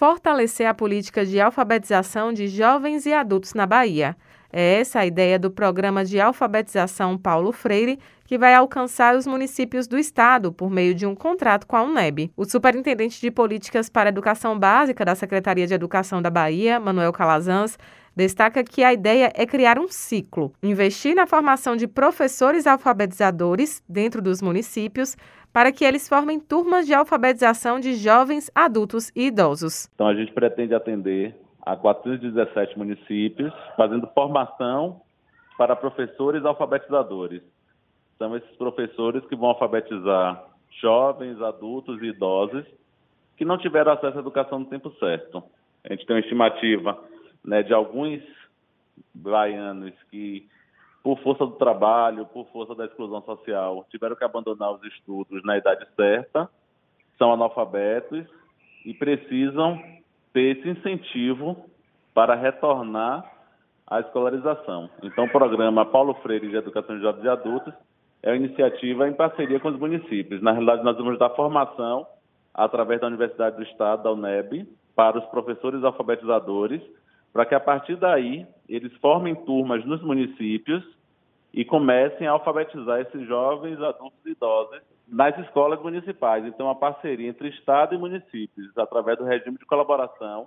fortalecer a política de alfabetização de jovens e adultos na Bahia. É essa a ideia do programa de alfabetização Paulo Freire, que vai alcançar os municípios do estado por meio de um contrato com a UNEB. O superintendente de Políticas para Educação Básica da Secretaria de Educação da Bahia, Manuel Calazans, destaca que a ideia é criar um ciclo, investir na formação de professores alfabetizadores dentro dos municípios para que eles formem turmas de alfabetização de jovens, adultos e idosos. Então a gente pretende atender a 417 municípios, fazendo formação para professores alfabetizadores. São esses professores que vão alfabetizar jovens, adultos e idosos que não tiveram acesso à educação no tempo certo. A gente tem uma estimativa né, de alguns baianos que, por força do trabalho, por força da exclusão social, tiveram que abandonar os estudos na idade certa, são analfabetos e precisam ter esse incentivo para retornar à escolarização. Então, o programa Paulo Freire de Educação de Jovens e Adultos é uma iniciativa em parceria com os municípios. Na realidade, nós vamos dar formação através da Universidade do Estado, da UNEB, para os professores alfabetizadores, para que a partir daí eles formem turmas nos municípios e comecem a alfabetizar esses jovens, adultos e idosos nas escolas municipais. Então, a parceria entre Estado e municípios, através do regime de colaboração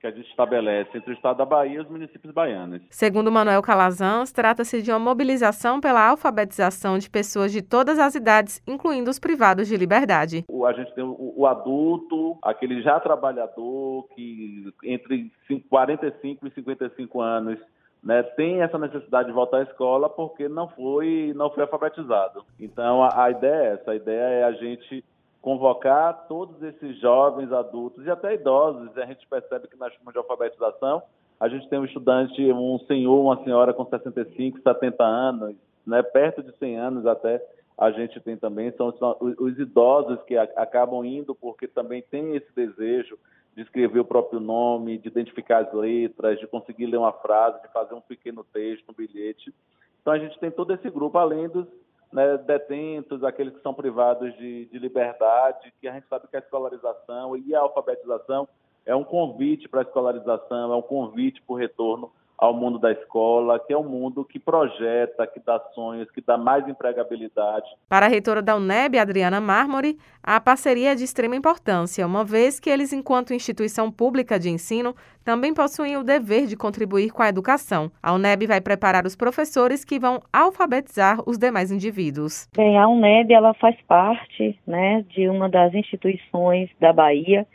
que a gente estabelece entre o Estado da Bahia e os municípios baianos. Segundo Manuel Calazans, trata-se de uma mobilização pela alfabetização de pessoas de todas as idades, incluindo os privados de liberdade. O, a gente tem o, o, adulto, aquele já trabalhador, que entre 45 e 55 anos né, tem essa necessidade de voltar à escola porque não foi, não foi alfabetizado. Então, a, a ideia é essa, a ideia é a gente convocar todos esses jovens, adultos e até idosos. A gente percebe que nas turmas de alfabetização, a gente tem um estudante, um senhor, uma senhora com 65, 70 anos, né, perto de 100 anos até, a gente tem também, são, os idosos que acabam indo porque também tem esse desejo de escrever o próprio nome, de identificar as letras, de conseguir ler uma frase, de fazer um pequeno texto, um bilhete. Então a gente tem todo esse grupo, além dos né, detentos, aqueles que são privados de, de liberdade, que a gente sabe que a escolarização e a alfabetização é um convite para a escolarização, é um convite para o retorno ao mundo da escola, que é um mundo que projeta, que dá sonhos, que dá mais empregabilidade. Para a reitora da UNEB, Adriana Mármore, a parceria é de extrema importância, uma vez que eles, enquanto instituição pública de ensino, também possuem o dever de contribuir com a educação. A UNEB vai preparar os professores que vão alfabetizar os demais indivíduos. Bem, a UNEB ela faz parte né, de uma das instituições da Bahia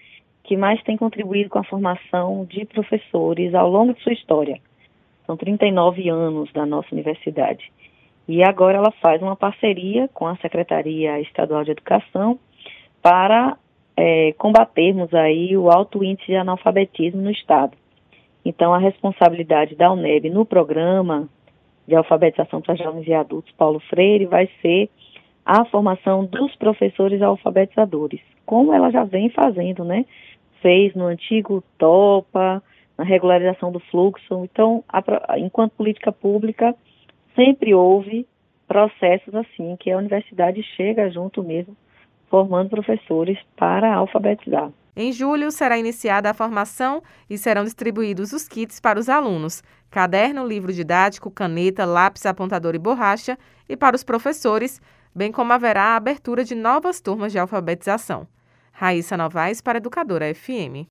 que mais tem contribuído com a formação de professores ao longo de sua história. São 39 anos da nossa universidade. E agora ela faz uma parceria com a Secretaria Estadual de Educação para é, combatermos aí o alto índice de analfabetismo no Estado. Então, a responsabilidade da UNEB no programa de alfabetização para jovens e adultos Paulo Freire vai ser a formação dos professores alfabetizadores, como ela já vem fazendo, né? Fez no antigo TOPA, na regularização do fluxo. Então, a, enquanto política pública, sempre houve processos assim, que a universidade chega junto mesmo, formando professores para alfabetizar. Em julho, será iniciada a formação e serão distribuídos os kits para os alunos: caderno, livro didático, caneta, lápis, apontador e borracha, e para os professores, bem como haverá a abertura de novas turmas de alfabetização. Raíssa Novaes para Educadora FM.